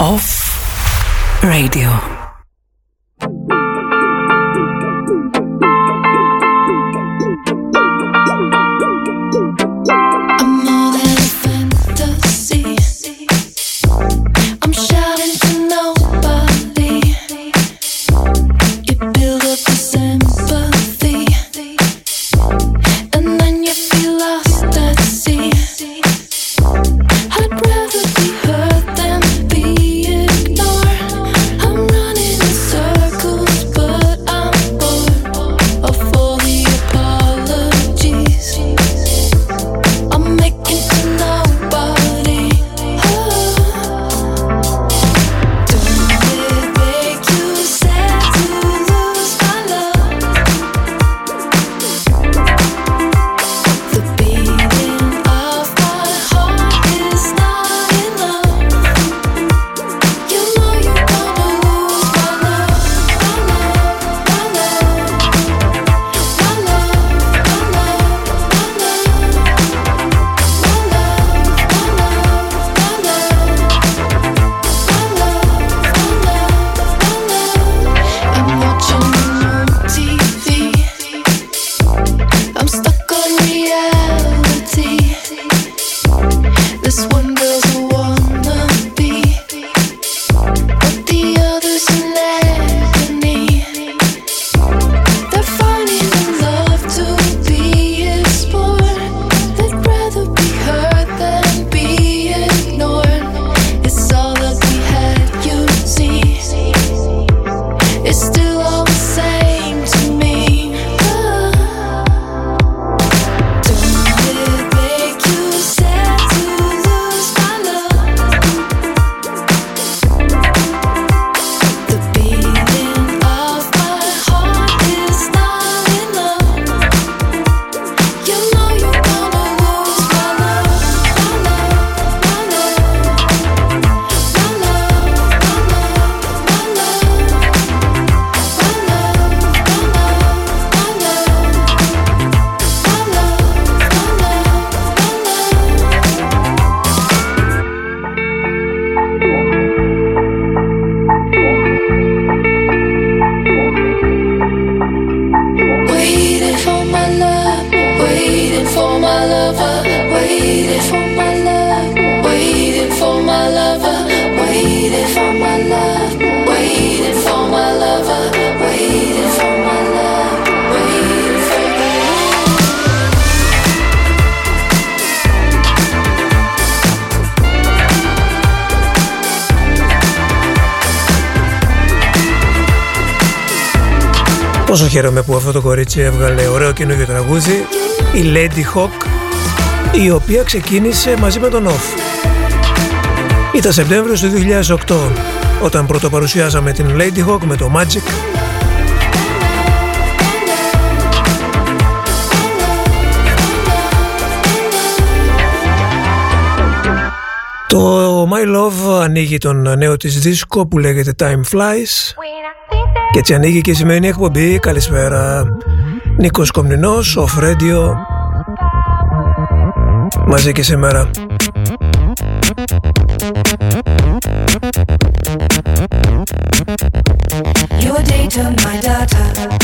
Off Radio. Που αυτό το κορίτσι έβγαλε ωραίο καινούργιο τραγούδι η Lady Hawk η οποία ξεκίνησε μαζί με τον Off. Ήταν Σεπτέμβριο του 2008 όταν πρώτο παρουσιάσαμε την Lady Hawk με το Magic Το My Love ανοίγει τον νέο της δίσκο που λέγεται Time Flies και έτσι ανοίγει και η σημερινή εκπομπή. Καλησπέρα. Νίκος Κομνηνός, ο Φρέντιο. Μαζί και σήμερα. Your data, my data.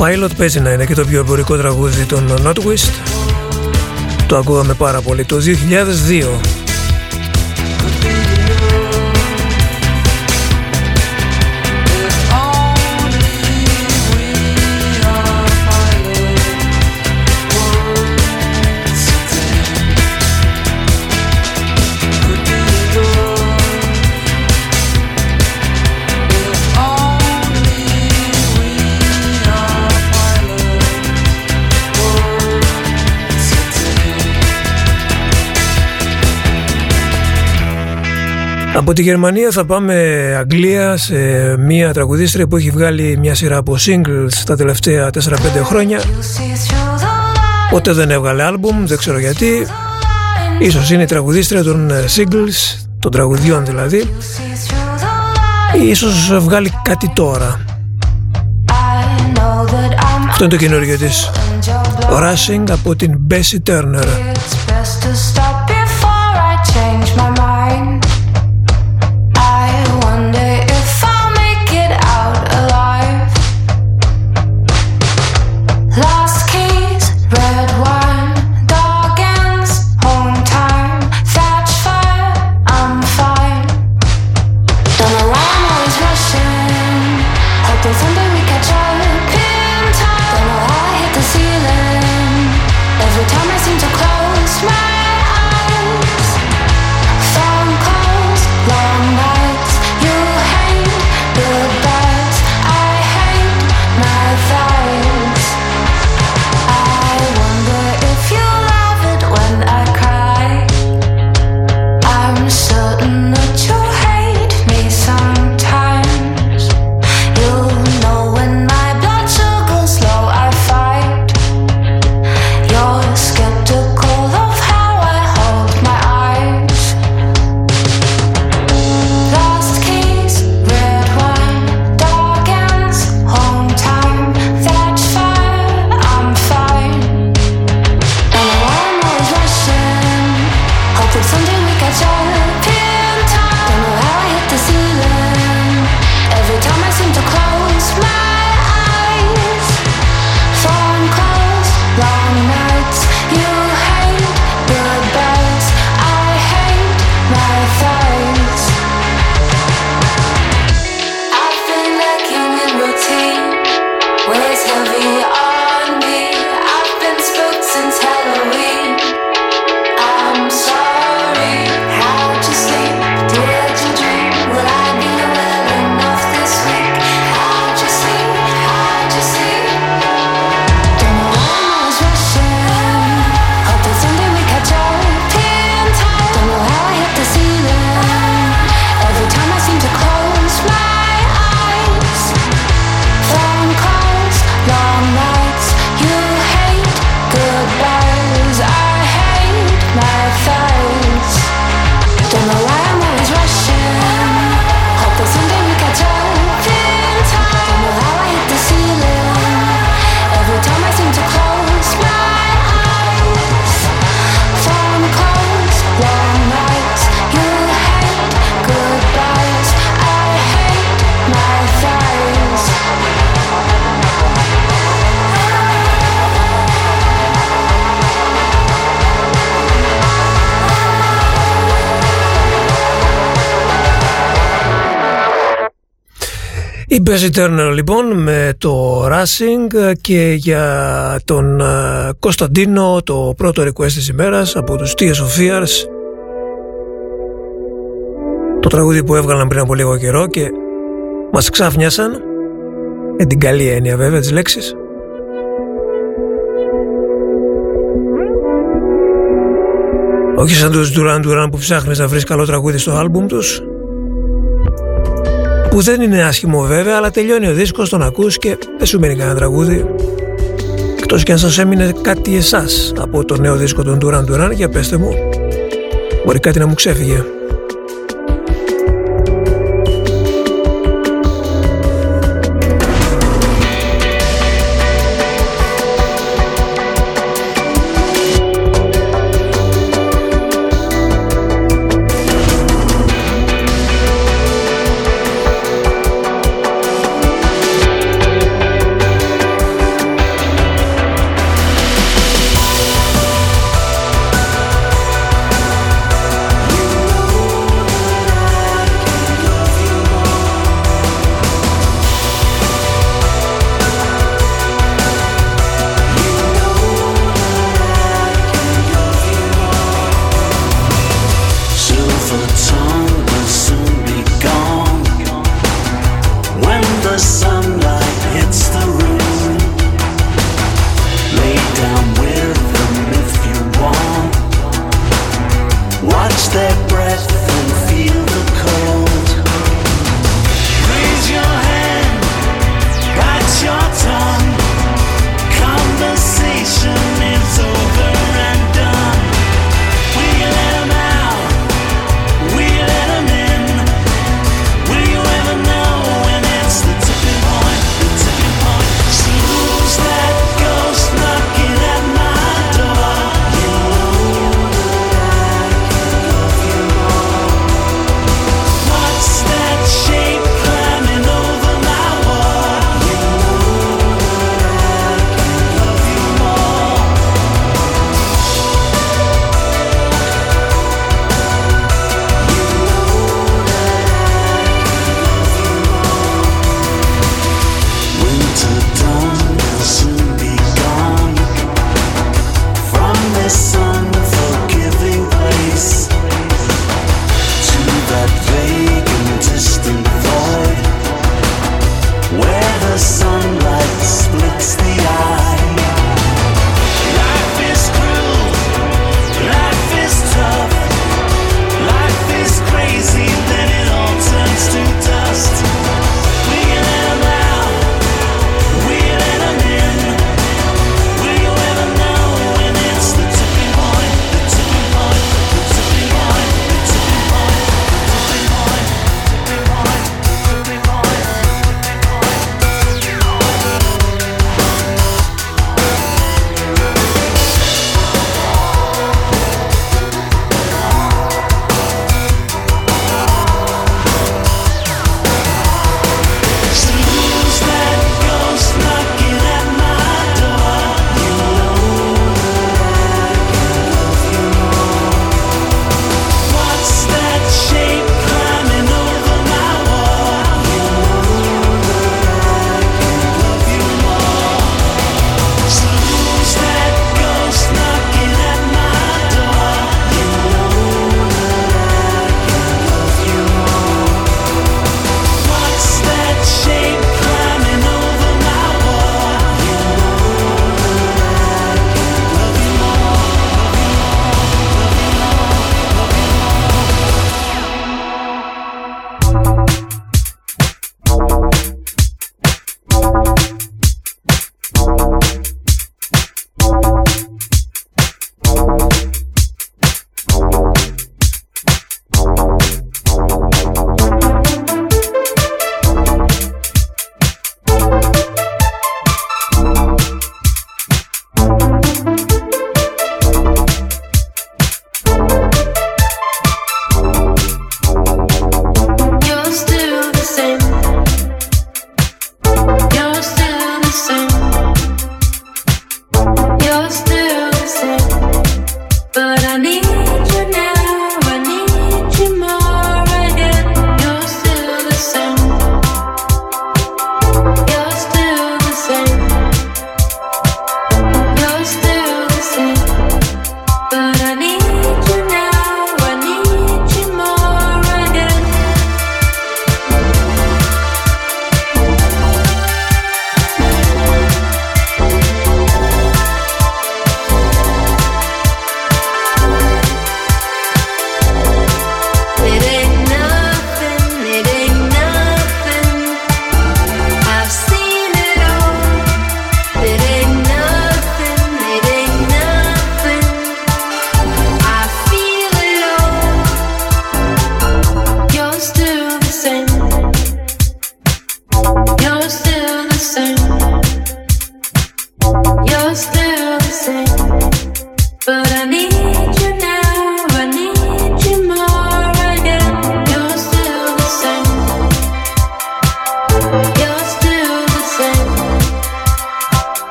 Pilot παίζει να είναι και το πιο εμπορικό τραγούδι των Notwist. Το ακούγαμε πάρα πολύ το 2002. Από τη Γερμανία θα πάμε Αγγλία σε μια τραγουδίστρια που έχει βγάλει μια σειρά από singles τα τελευταία 4-5 χρόνια. Ποτέ δεν έβγαλε άλμπουμ, δεν ξέρω γιατί. Ίσως είναι η τραγουδίστρια των ε, singles, των τραγουδιών δηλαδή. Ίσως βγάλει κάτι τώρα. Αυτό είναι το καινούργιο της. Rushing από την Bessie Turner. Η Best Eternal λοιπόν με το Racing και για τον ε, Κωνσταντίνο το πρώτο request της ημέρας από τους Tears of Fears. Το τραγούδι που έβγαλαν πριν από λίγο καιρό και μας ξάφνιασαν με την καλή έννοια βέβαια της λέξης. Όχι σαν τους Duran Duran που ψάχνεις να βρεις καλό τραγούδι στο άλμπουμ τους που δεν είναι άσχημο βέβαια αλλά τελειώνει ο δίσκος, τον ακούς και δεν σου μείνει κανένα τραγούδι. Εκτός και αν σας έμεινε κάτι εσάς από το νέο δίσκο των Duran Duran για πέστε μου. Μπορεί κάτι να μου ξέφυγε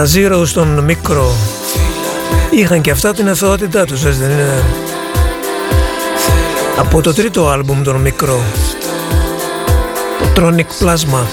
τα Zero στον μικρό είχαν και αυτά την αθωότητά τους, δεν είναι; Από το τρίτο άλμπουμ τον μικρό, το Tronic Plasma.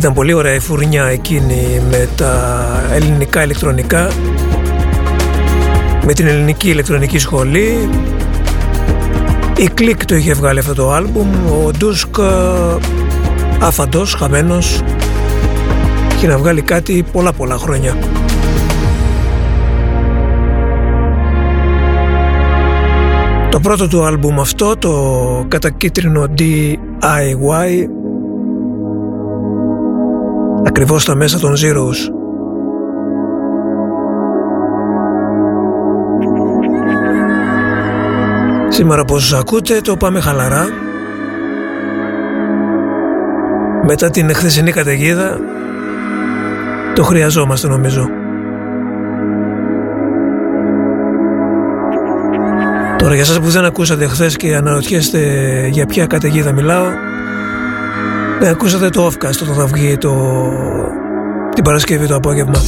Ήταν πολύ ωραία η φουρνιά εκείνη με τα ελληνικά ηλεκτρονικά. Με την ελληνική ηλεκτρονική σχολή. Η Κλικ το είχε βγάλει αυτό το άλμπουμ. Ο Ντούσκ άφαντος, χαμένος. Και να βγάλει κάτι πολλά πολλά χρόνια. Το πρώτο του άλμπουμ αυτό, το κατακίτρινο DIY ακριβώς στα μέσα των Zeros. Σήμερα πως σας ακούτε το πάμε χαλαρά. Μετά την χθεσινή καταιγίδα το χρειαζόμαστε νομίζω. Τώρα για σας που δεν ακούσατε χθες και αναρωτιέστε για ποια καταιγίδα μιλάω δεν ακούσατε το offcast όταν θα βγει το... την Παρασκευή το απόγευμα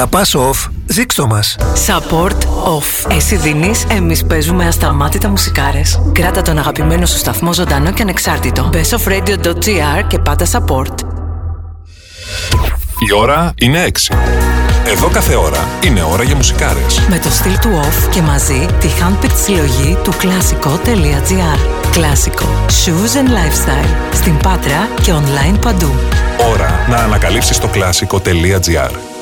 Αγαπάς off, δείξτο μας. Support off. Εσύ δίνεις, εμείς παίζουμε ασταμάτητα μουσικάρες. Κράτα τον αγαπημένο σου σταθμό ζωντανό και ανεξάρτητο. Μπες στο radio.gr και πάτα support. Η ώρα είναι 6. Εδώ κάθε ώρα είναι ώρα για μουσικάρες. Με το στυλ του off και μαζί τη handpicked συλλογή του κλασικό.gr. Κλασικό. Shoes and lifestyle. Στην Πάτρα και online παντού. Ώρα να ανακαλύψεις το κλασικό.gr.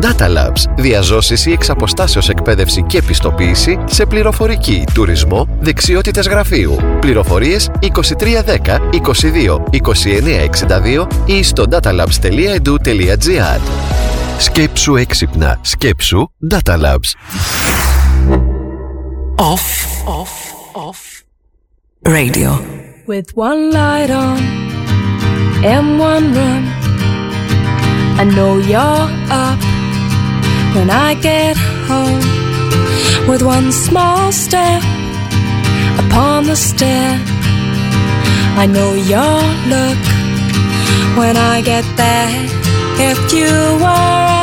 Data Labs. Διαζώσεις ή εξαποστάσεως εκπαίδευση και πιστοποίηση σε πληροφορική, τουρισμό, δεξιότητες γραφείου. Πληροφορίες 2310 22 29 62 ή στο datalabs.edu.gr Σκέψου έξυπνα. Σκέψου Data Labs. Off. Off. Off. Radio. With one light on and one room, I know you're up when I get home. With one small step upon the stair, I know your look when I get there. If you were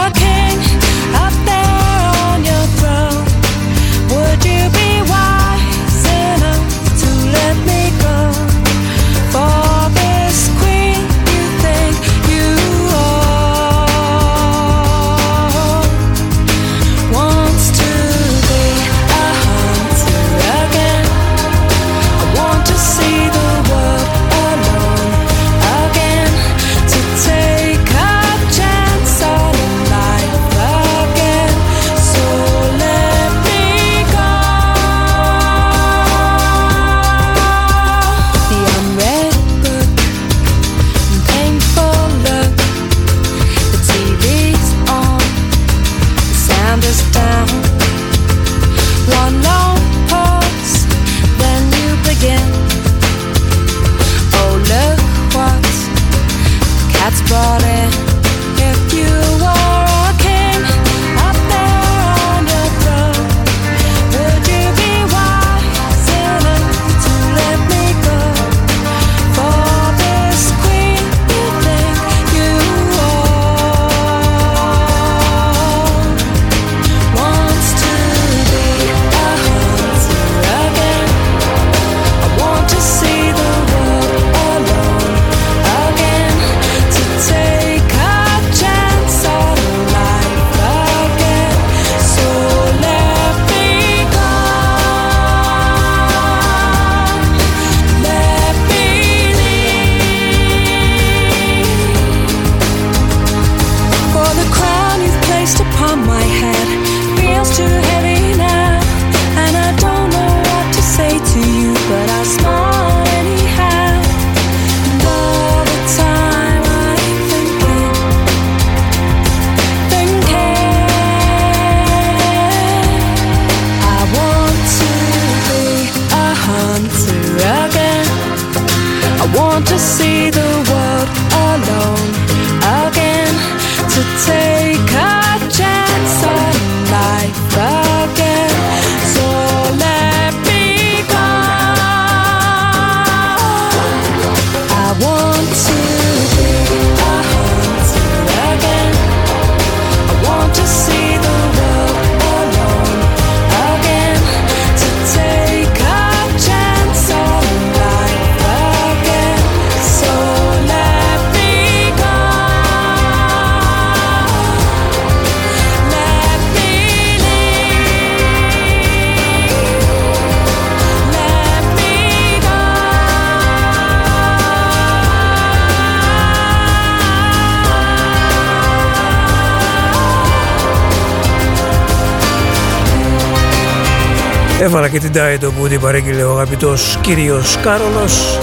Έβαλα και την Τάιτο που την παρήγγειλε ο αγαπητός κύριος Κάρολος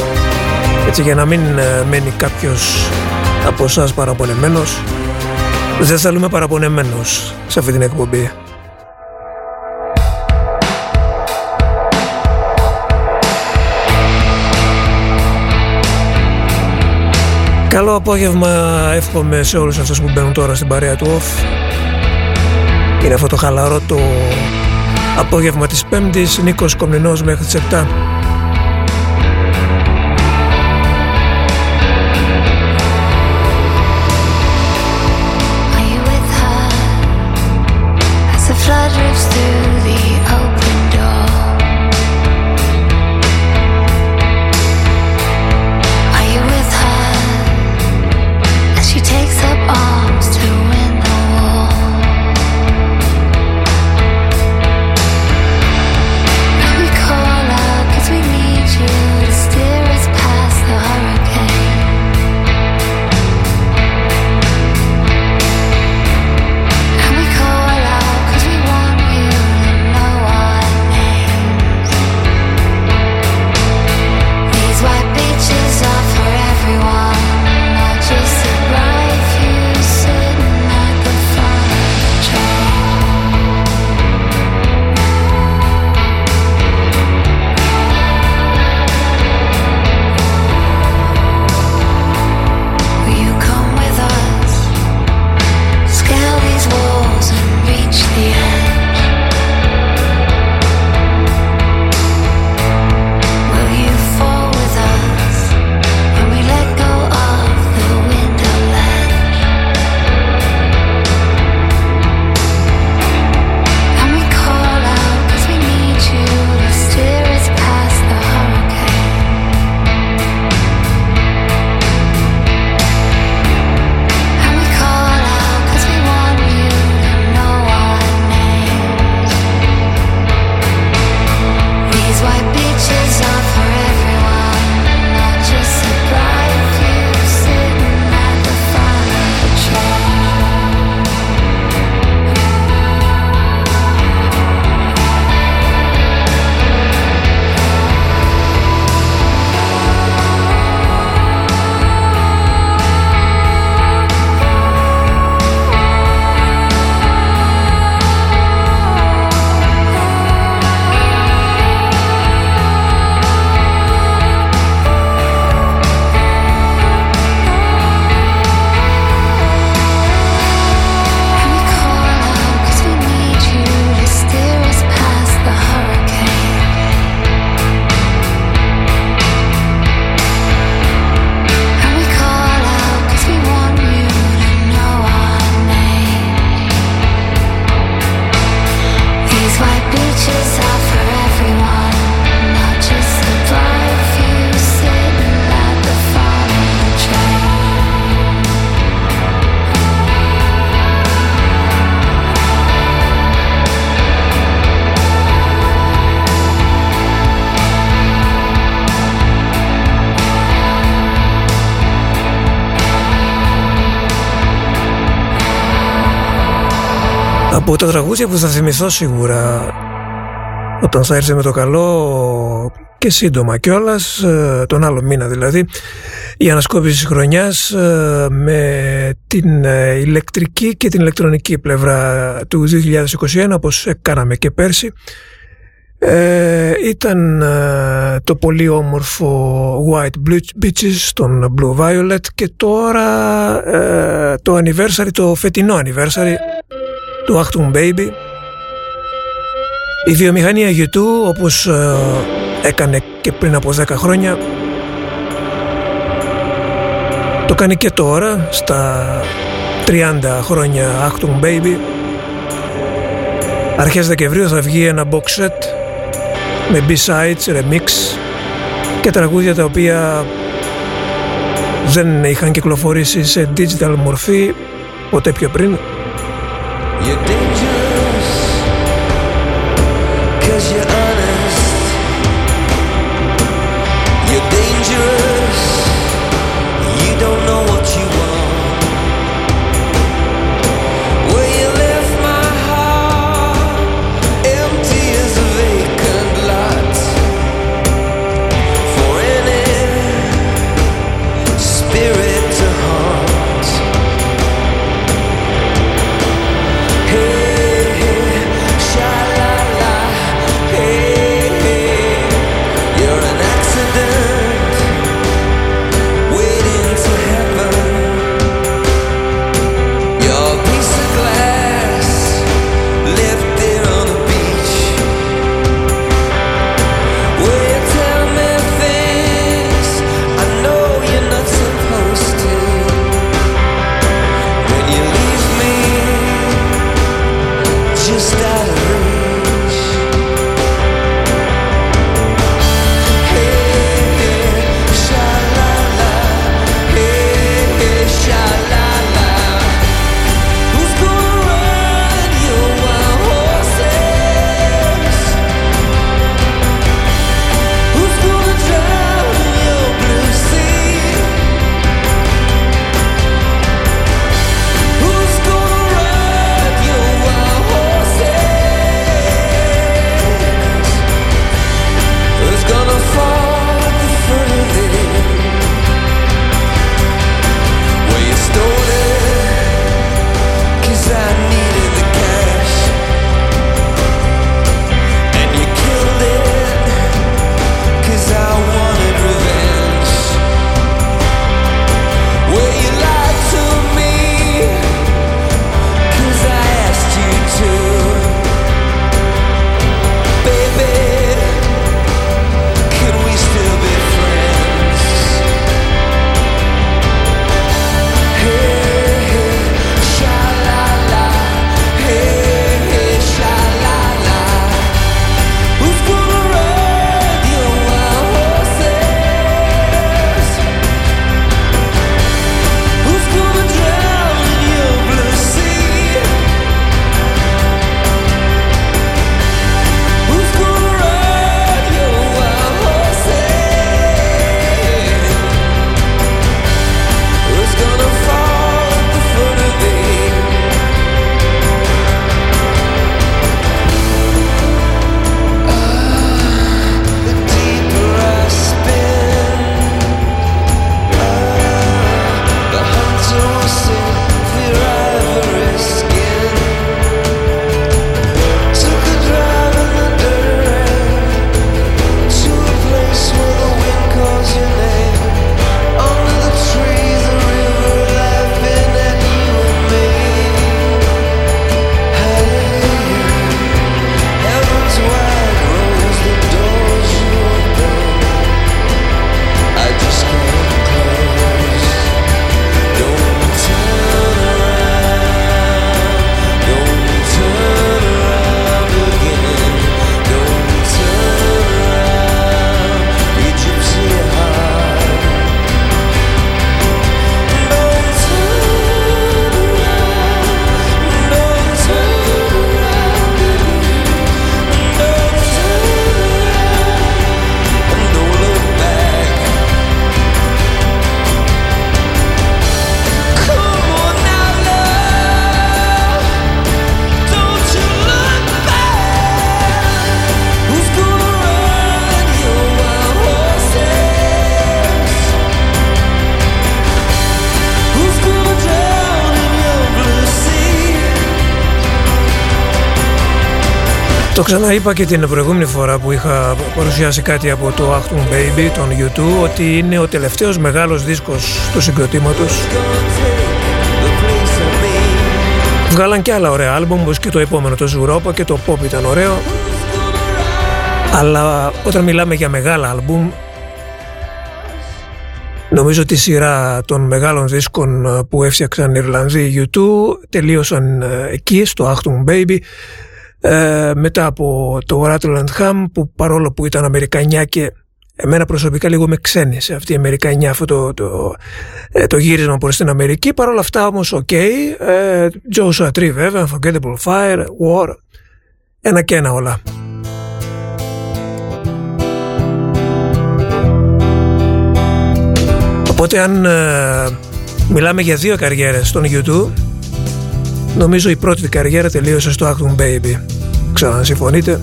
έτσι για να μην ε, μένει κάποιος από εσάς παραπονεμένος δεν θέλουμε παραπονεμένος σε αυτή την εκπομπή. Καλό απόγευμα εύχομαι σε όλους αυτούς που μπαίνουν τώρα στην παρέα του OFF. Είναι αυτό το χαλαρό το απόγευμα της Πέμπτης, Νίκος Κομνηνός μέχρι τις 7. Από τα τραγούδια που θα θυμηθώ σίγουρα όταν θα έρθει με το καλό και σύντομα κιόλας, τον άλλο μήνα δηλαδή, η ανασκόπηση της χρονιάς ε, με την ε, ηλεκτρική και την ηλεκτρονική πλευρά του 2021 όπως κάναμε και πέρσι Ε, ήταν ε, το πολύ όμορφο White Blue- Beaches των Blue Violet και τώρα ε, το anniversary, το φετινό anniversary του Achtung Baby η βιομηχανία U2 όπως ε, έκανε και πριν από 10 χρόνια το κάνει και τώρα στα 30 χρόνια Achtung Baby Αρχές Δεκεμβρίου θα βγει ένα box set με B-sides, remix και τραγούδια τα οποία δεν είχαν κυκλοφορήσει σε digital μορφή ποτέ πιο πριν. You did. Το ξαναείπα και την προηγούμενη φορά που είχα παρουσιάσει κάτι από το Achtung Baby των U2 ότι είναι ο τελευταίος μεγάλος δίσκος του συγκροτήματος. Βγάλαν και άλλα ωραία άλμπουμ όπως και το επόμενο το Europa και το Pop ήταν ωραίο αλλά όταν μιλάμε για μεγάλα άλμπουμ Νομίζω ότι η σειρά των μεγάλων δίσκων ε, που έφτιαξαν οι Ιρλανδοί U2 τελείωσαν ε, εκεί στο Achtung Baby ε, μετά από το Rattle and Hum που παρόλο που ήταν Αμερικανιά και εμένα προσωπικά λίγο με ξένισε αυτή η Αμερικανιά αυτό το, το, ε, το γύρισμα προς την Αμερική. Παρόλα αυτά όμως OK okay, ε, Joshua Tree βέβαια Unforgettable Fire War ένα και ένα όλα. Οπότε αν ε, μιλάμε για δύο καριέρες στον YouTube νομίζω η πρώτη καριέρα τελείωσε στο Actum Baby. Ξέρω αν συμφωνείτε.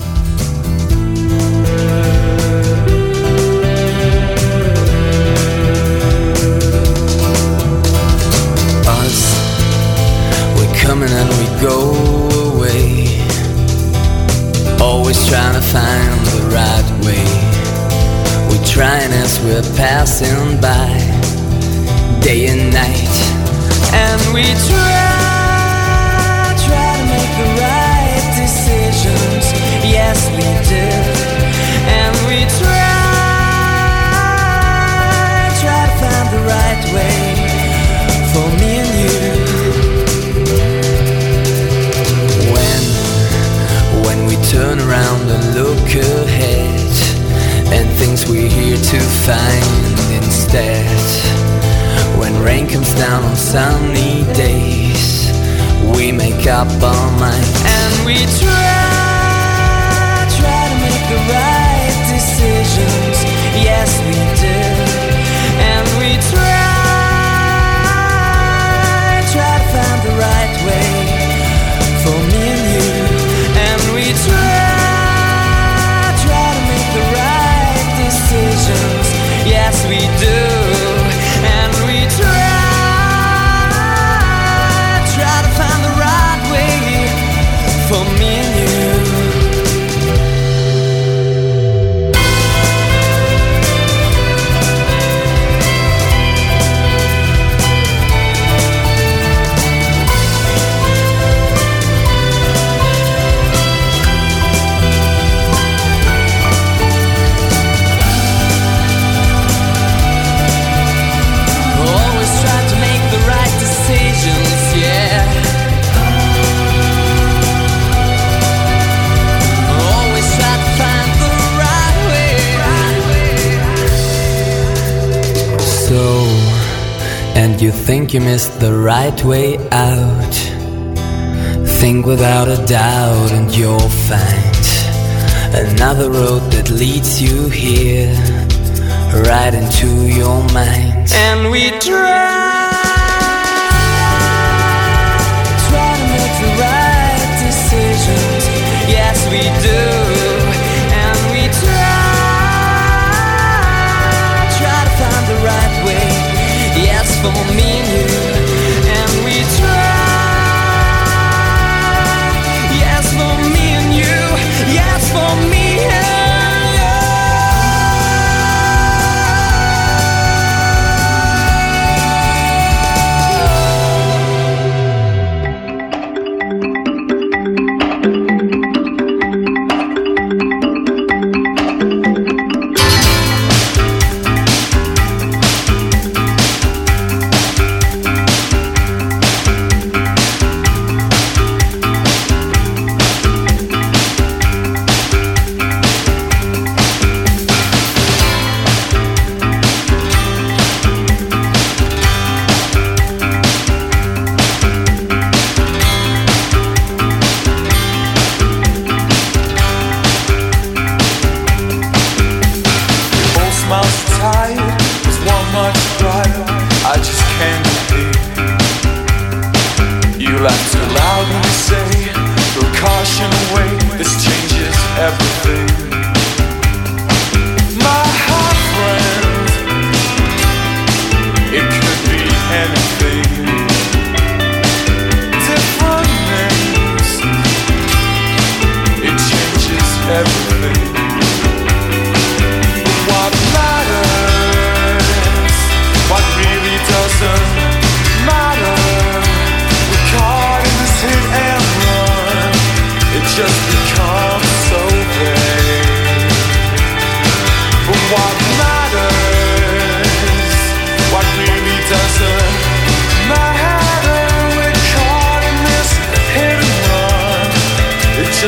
Us, we coming and we go away. Always trying to find the right way. We trying as we're passing by, day and night, and we try, things we're here to find instead. When rain comes down on sunny days, we make up our mind and we try, try to make the right decisions. Yes, we do, do, think you missed the right way out? Think without a doubt, and you'll find another road that leads you here right into your mind. And we try, try to make the right decisions. Yes, we do. And we try, try to find the right way. Yes, for me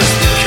just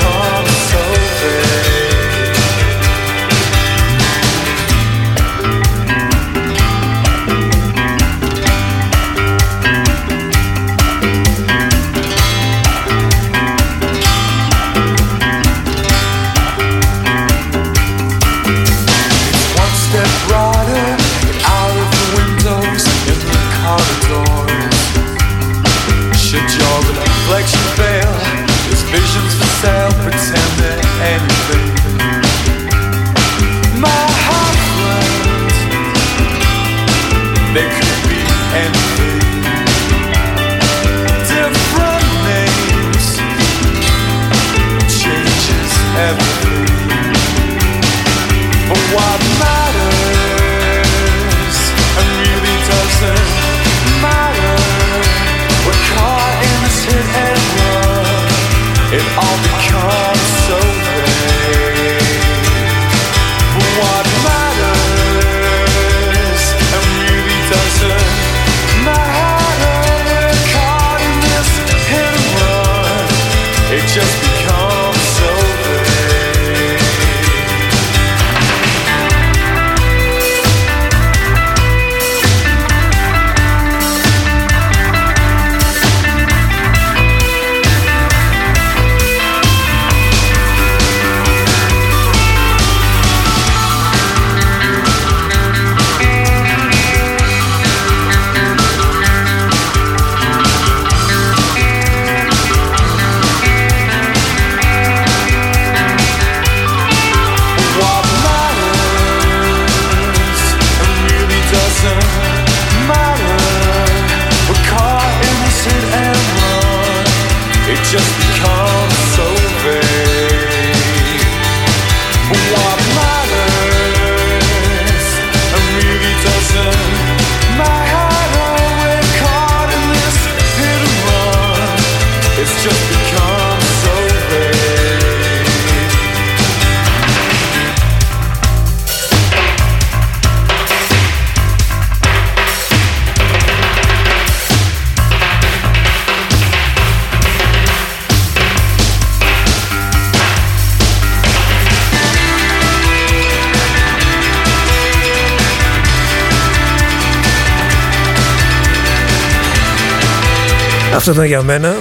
Αυτό ήταν για μένα.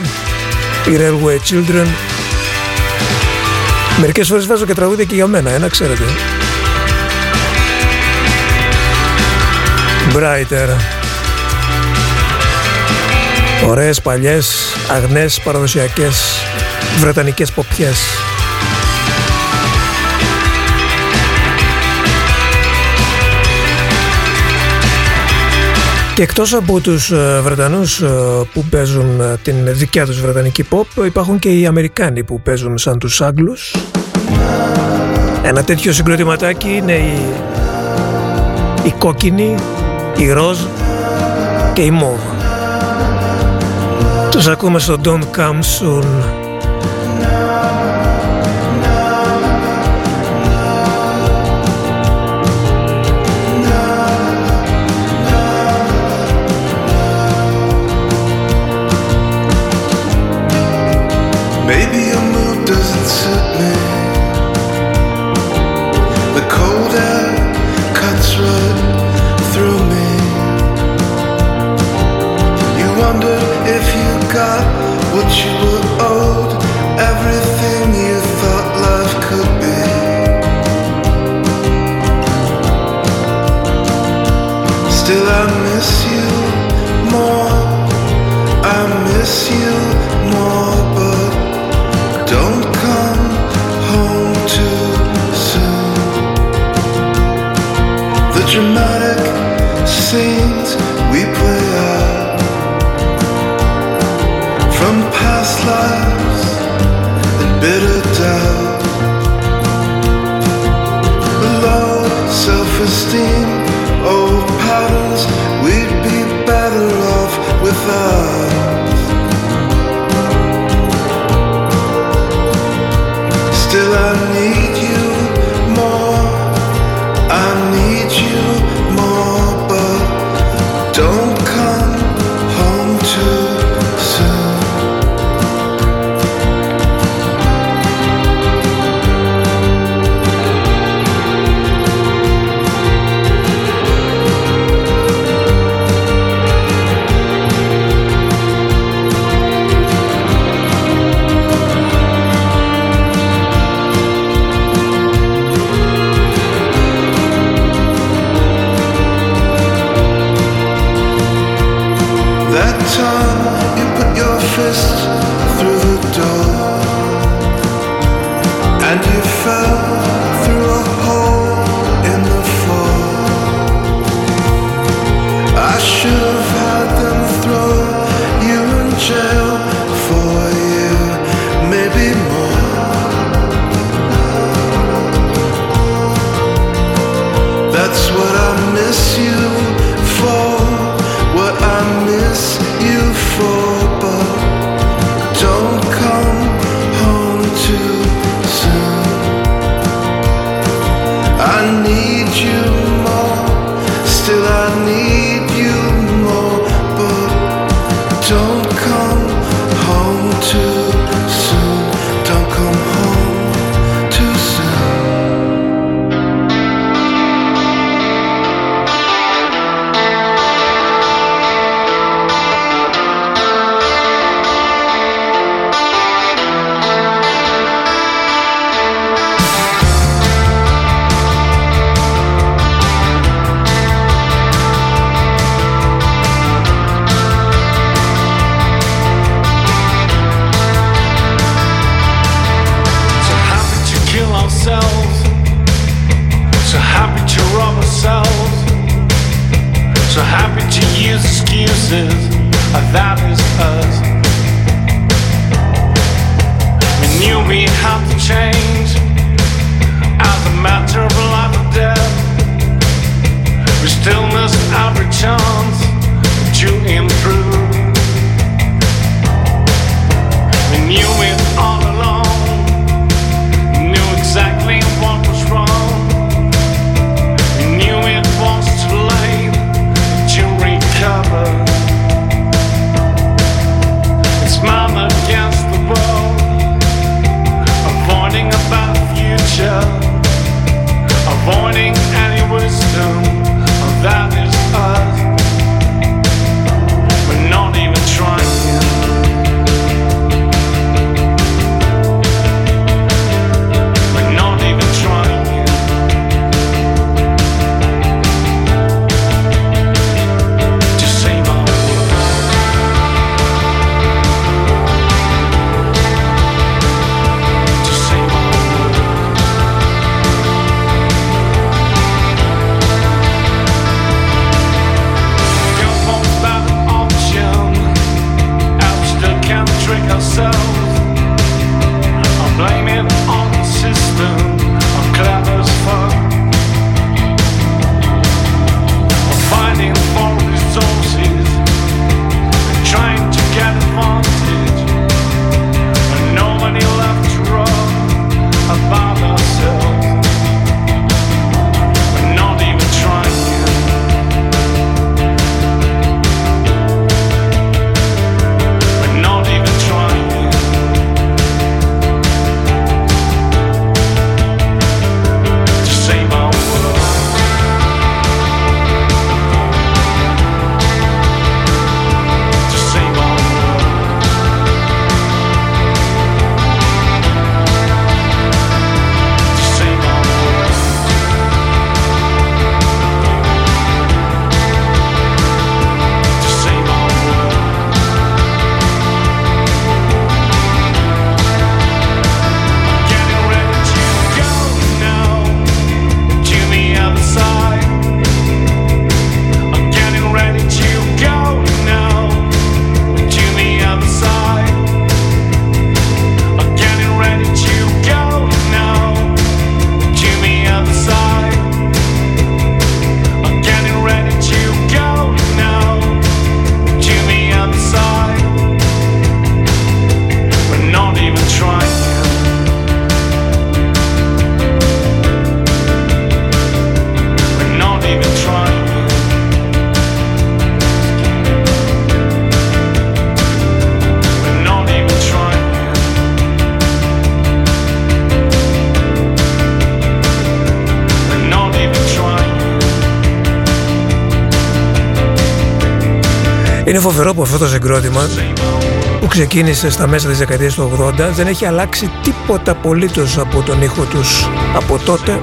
Οι Railway Children. Μερικές φορές βάζω και τραγούδια και για μένα, ε, ένα ξέρετε. Brighter. Ωραίες παλιές, αγνές, παραδοσιακές, βρετανικές ποπιές. Και εκτός από τους ε, Βρετανούς ε, που παίζουν ε, την δικιά τους βρετανική pop υπάρχουν και οι Αμερικάνοι που παίζουν σαν τους Άγγλους. Ένα τέτοιο συγκροτηματάκι είναι η, η κόκκινη, η ροζ και η μόβ. Τους ακούμε στο Don't Come Soon. Είναι φοβερό που αυτό το συγκρότημα που ξεκίνησε στα μέσα της δεκαετίας του 80 δεν έχει αλλάξει τίποτα απολύτως από τον ήχο τους από τότε.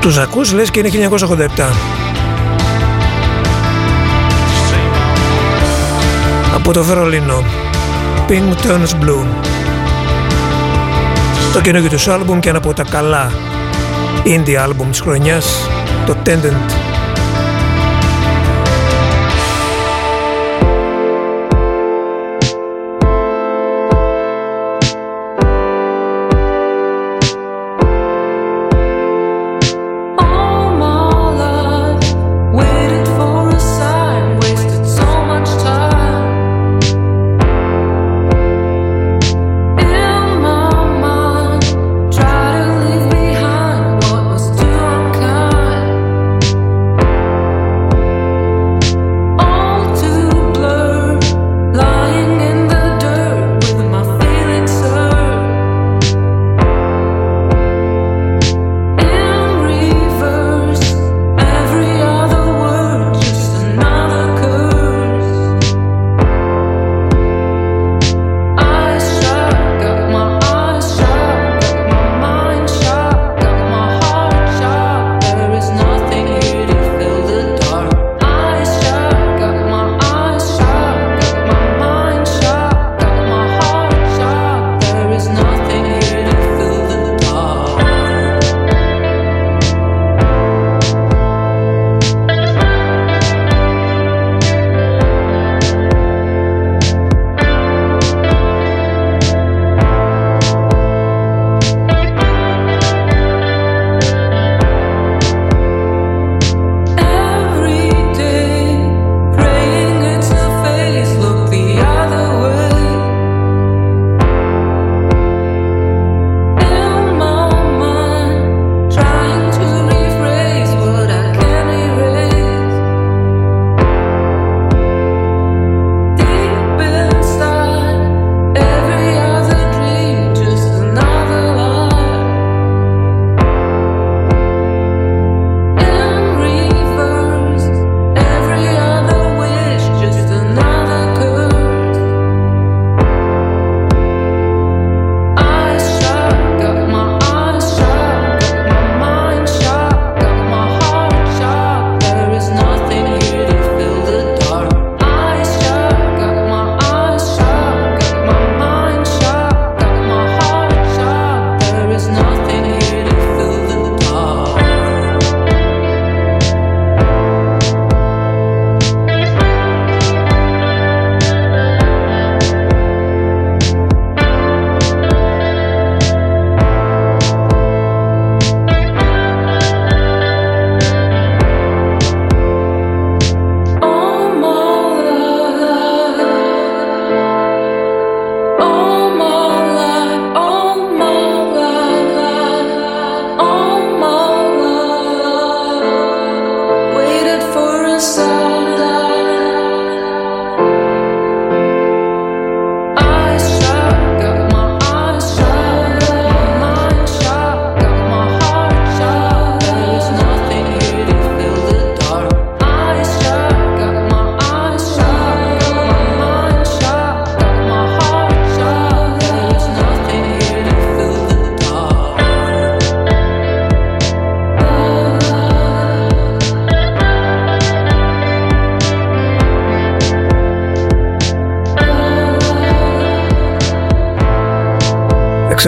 Τους ακούς λες και είναι 1987 από το Βερολίνο Pink Turns Blue. Το καινούργιο τους άλμπουμ και ένα από τα καλά indie άλμπουμ της χρονιάς το Tendent.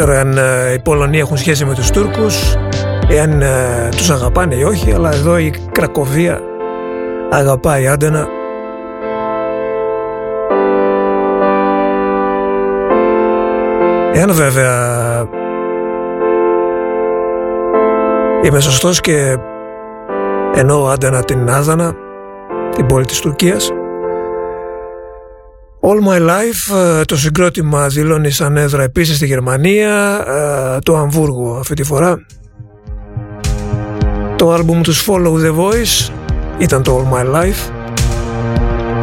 Ξέρω αν ε, οι Πολωνοί έχουν σχέση με τους Τούρκους, εάν ε, τους αγαπάνε ή όχι, αλλά εδώ η Κρακοβία αγαπάει Άντενα. Εάν βέβαια είμαι σωστός και εννοώ Άντενα την Άδανα, την πόλη της Τουρκίας, All My Life, ε, το συγκρότημα δηλώνει σαν έδρα επίσης στη Γερμανία, ε, το Αμβούργο αυτή τη φορά. Το άλμπουμ τους Follow The Voice ήταν το All My Life.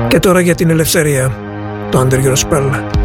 Και τώρα για την ελευθερία, το Under Your Spell.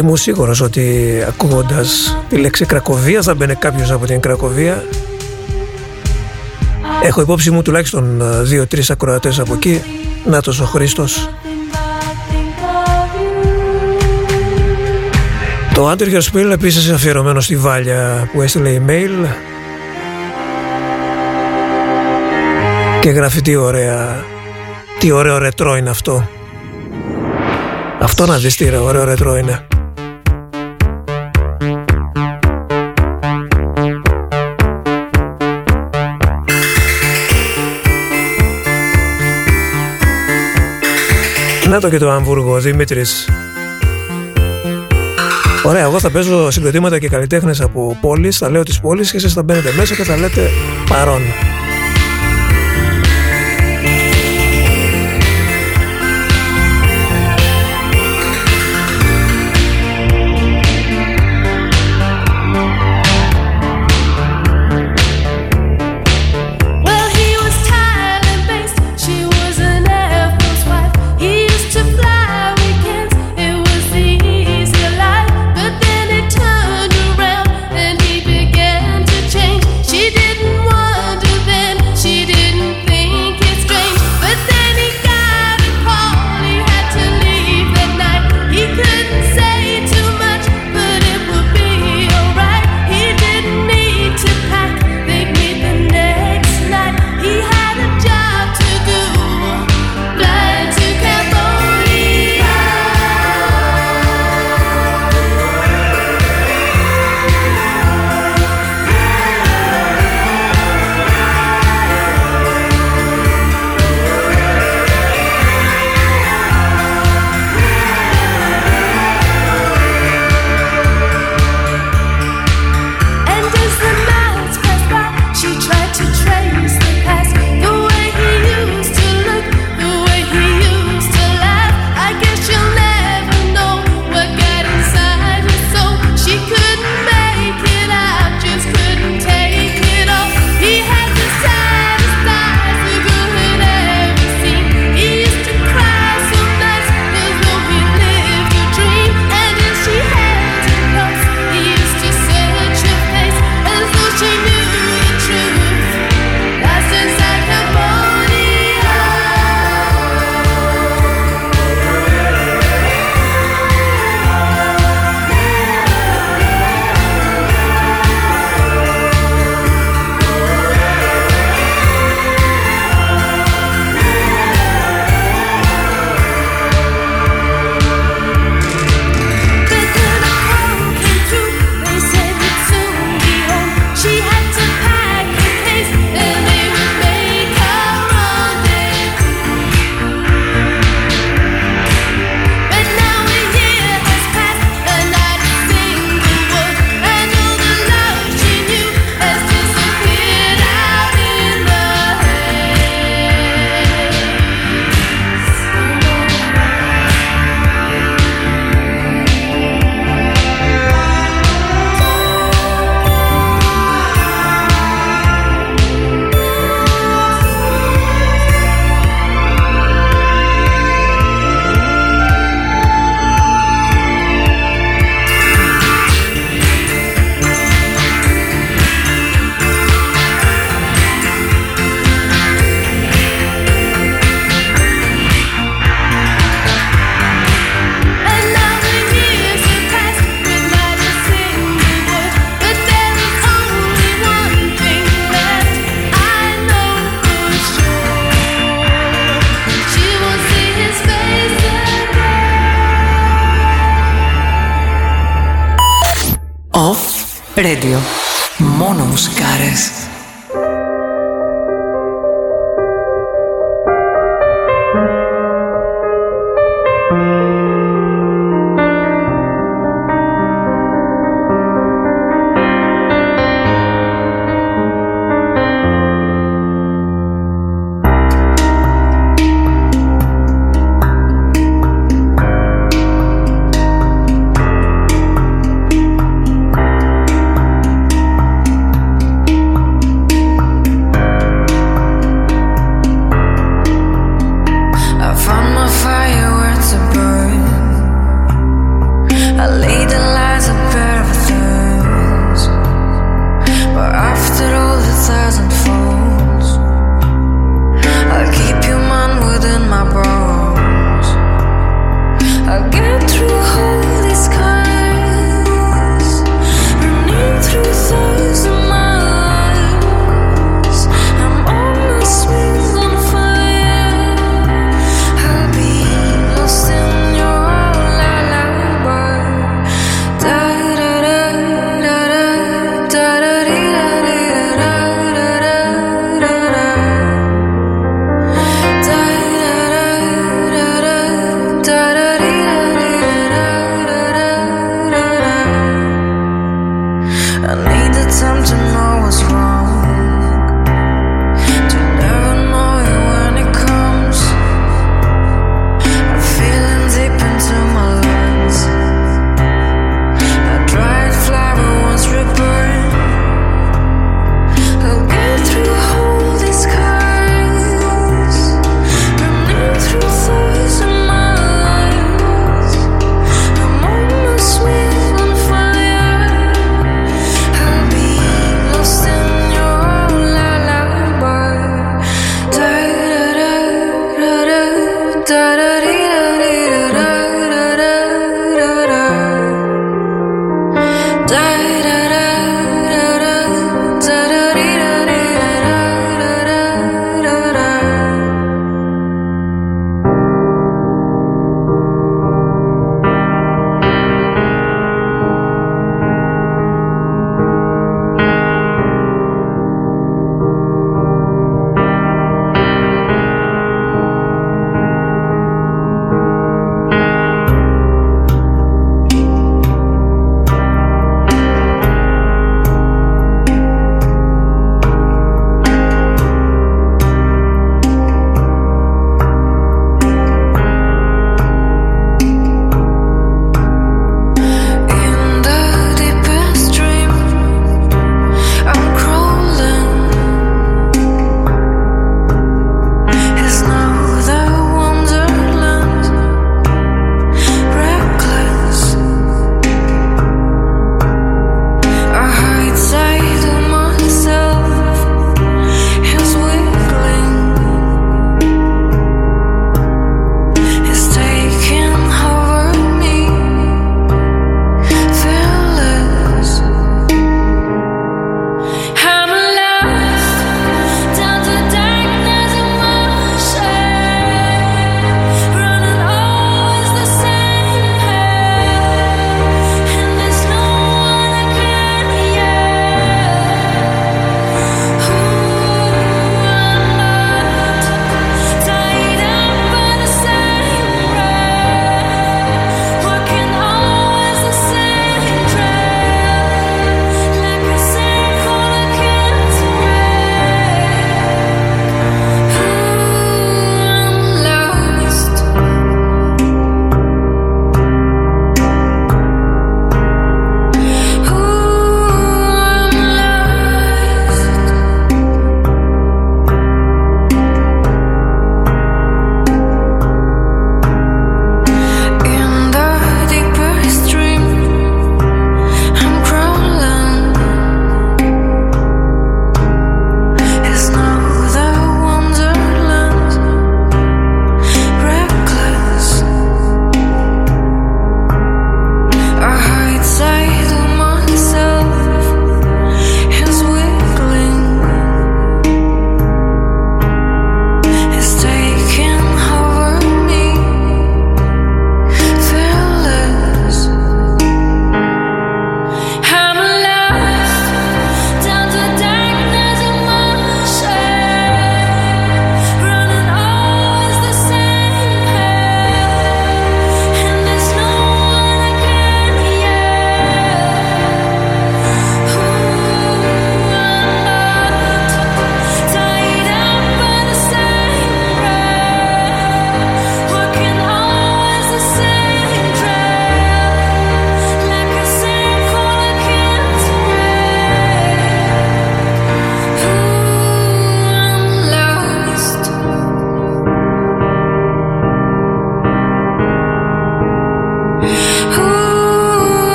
Ήμουν σίγουρος ότι ακούγοντας τη λέξη Κρακοβία θα μπαίνει κάποιος από την Κρακοβία. Έχω υπόψη μου τουλάχιστον ε, δύο-τρεις ακροατές από εκεί. Νάτος ο Χρήστος. Το Under Your Spell επίσης αφιερωμένο στη Βάλια που έστειλε email και γράφει τι ωραία τι ωραίο ρετρό είναι αυτό αυτό να δεις τι ωραίο ρετρό είναι Να το και το Αμβούργο, Δημήτρης. Ωραία, εγώ θα παίζω συγκροτήματα και καλλιτέχνες από πόλεις, θα λέω τις πόλεις και εσείς θα μπαίνετε μέσα και θα λέτε παρόν.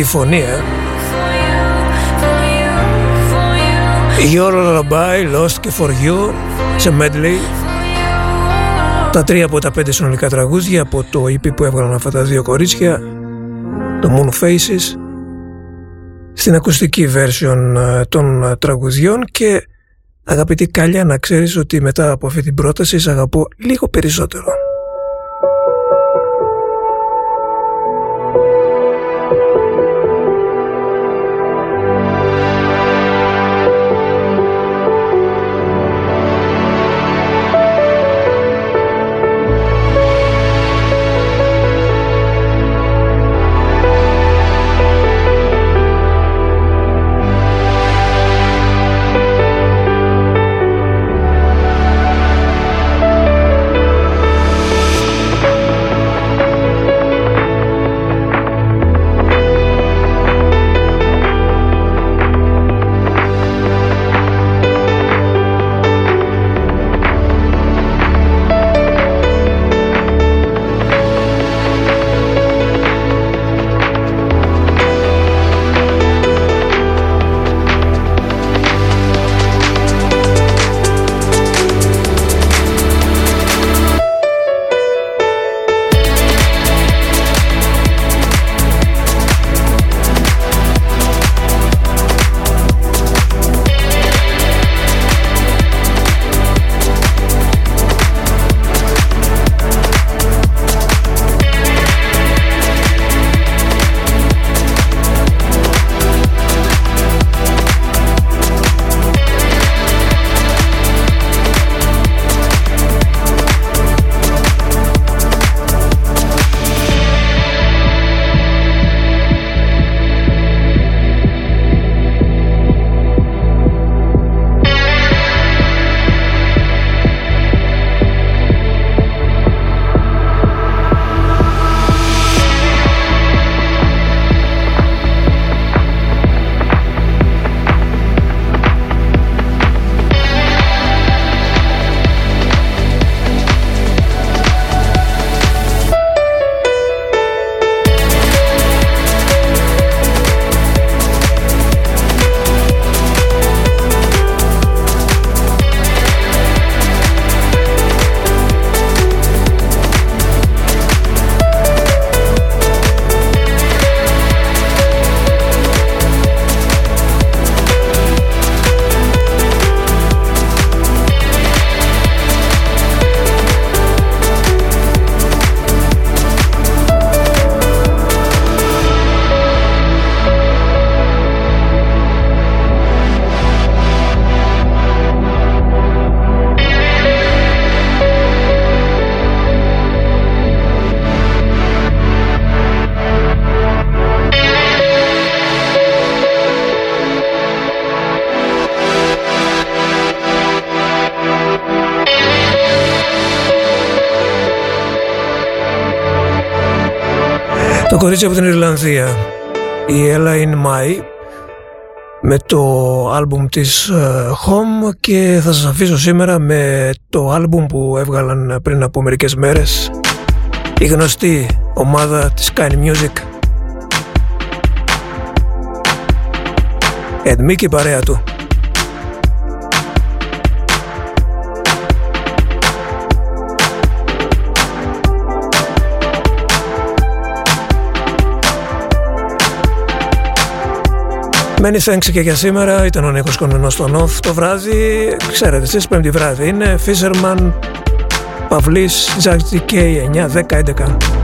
Αλλά τι φωνή, ε! Your Lullaby, Lost και For You σε medley τα τρία από τα πέντε συνολικά τραγούδια από το EP που έβγαλαν αυτά τα δύο κορίτσια το Moon Faces στην ακουστική version ε, των ε, τραγουδιών και αγαπητή Κάλια να ξέρεις ότι μετά από αυτή την πρόταση σε αγαπώ λίγο περισσότερο. Κορίτσι από την Ιρλανδία, η Ella in My, με το άλμπουμ της ε, Home και θα σας αφήσω σήμερα με το άλμπουμ που έβγαλαν πριν από μερικές μέρες η γνωστή ομάδα της Kind Music Ed και η παρέα του. Μένει thanks και για σήμερα. Ήταν ο Νίκος Κονενός στον off το βράδυ. Ξέρετε εσείς πέμπτη βράδυ είναι Fisherman Παυλής Jack DK 9, 10, 11.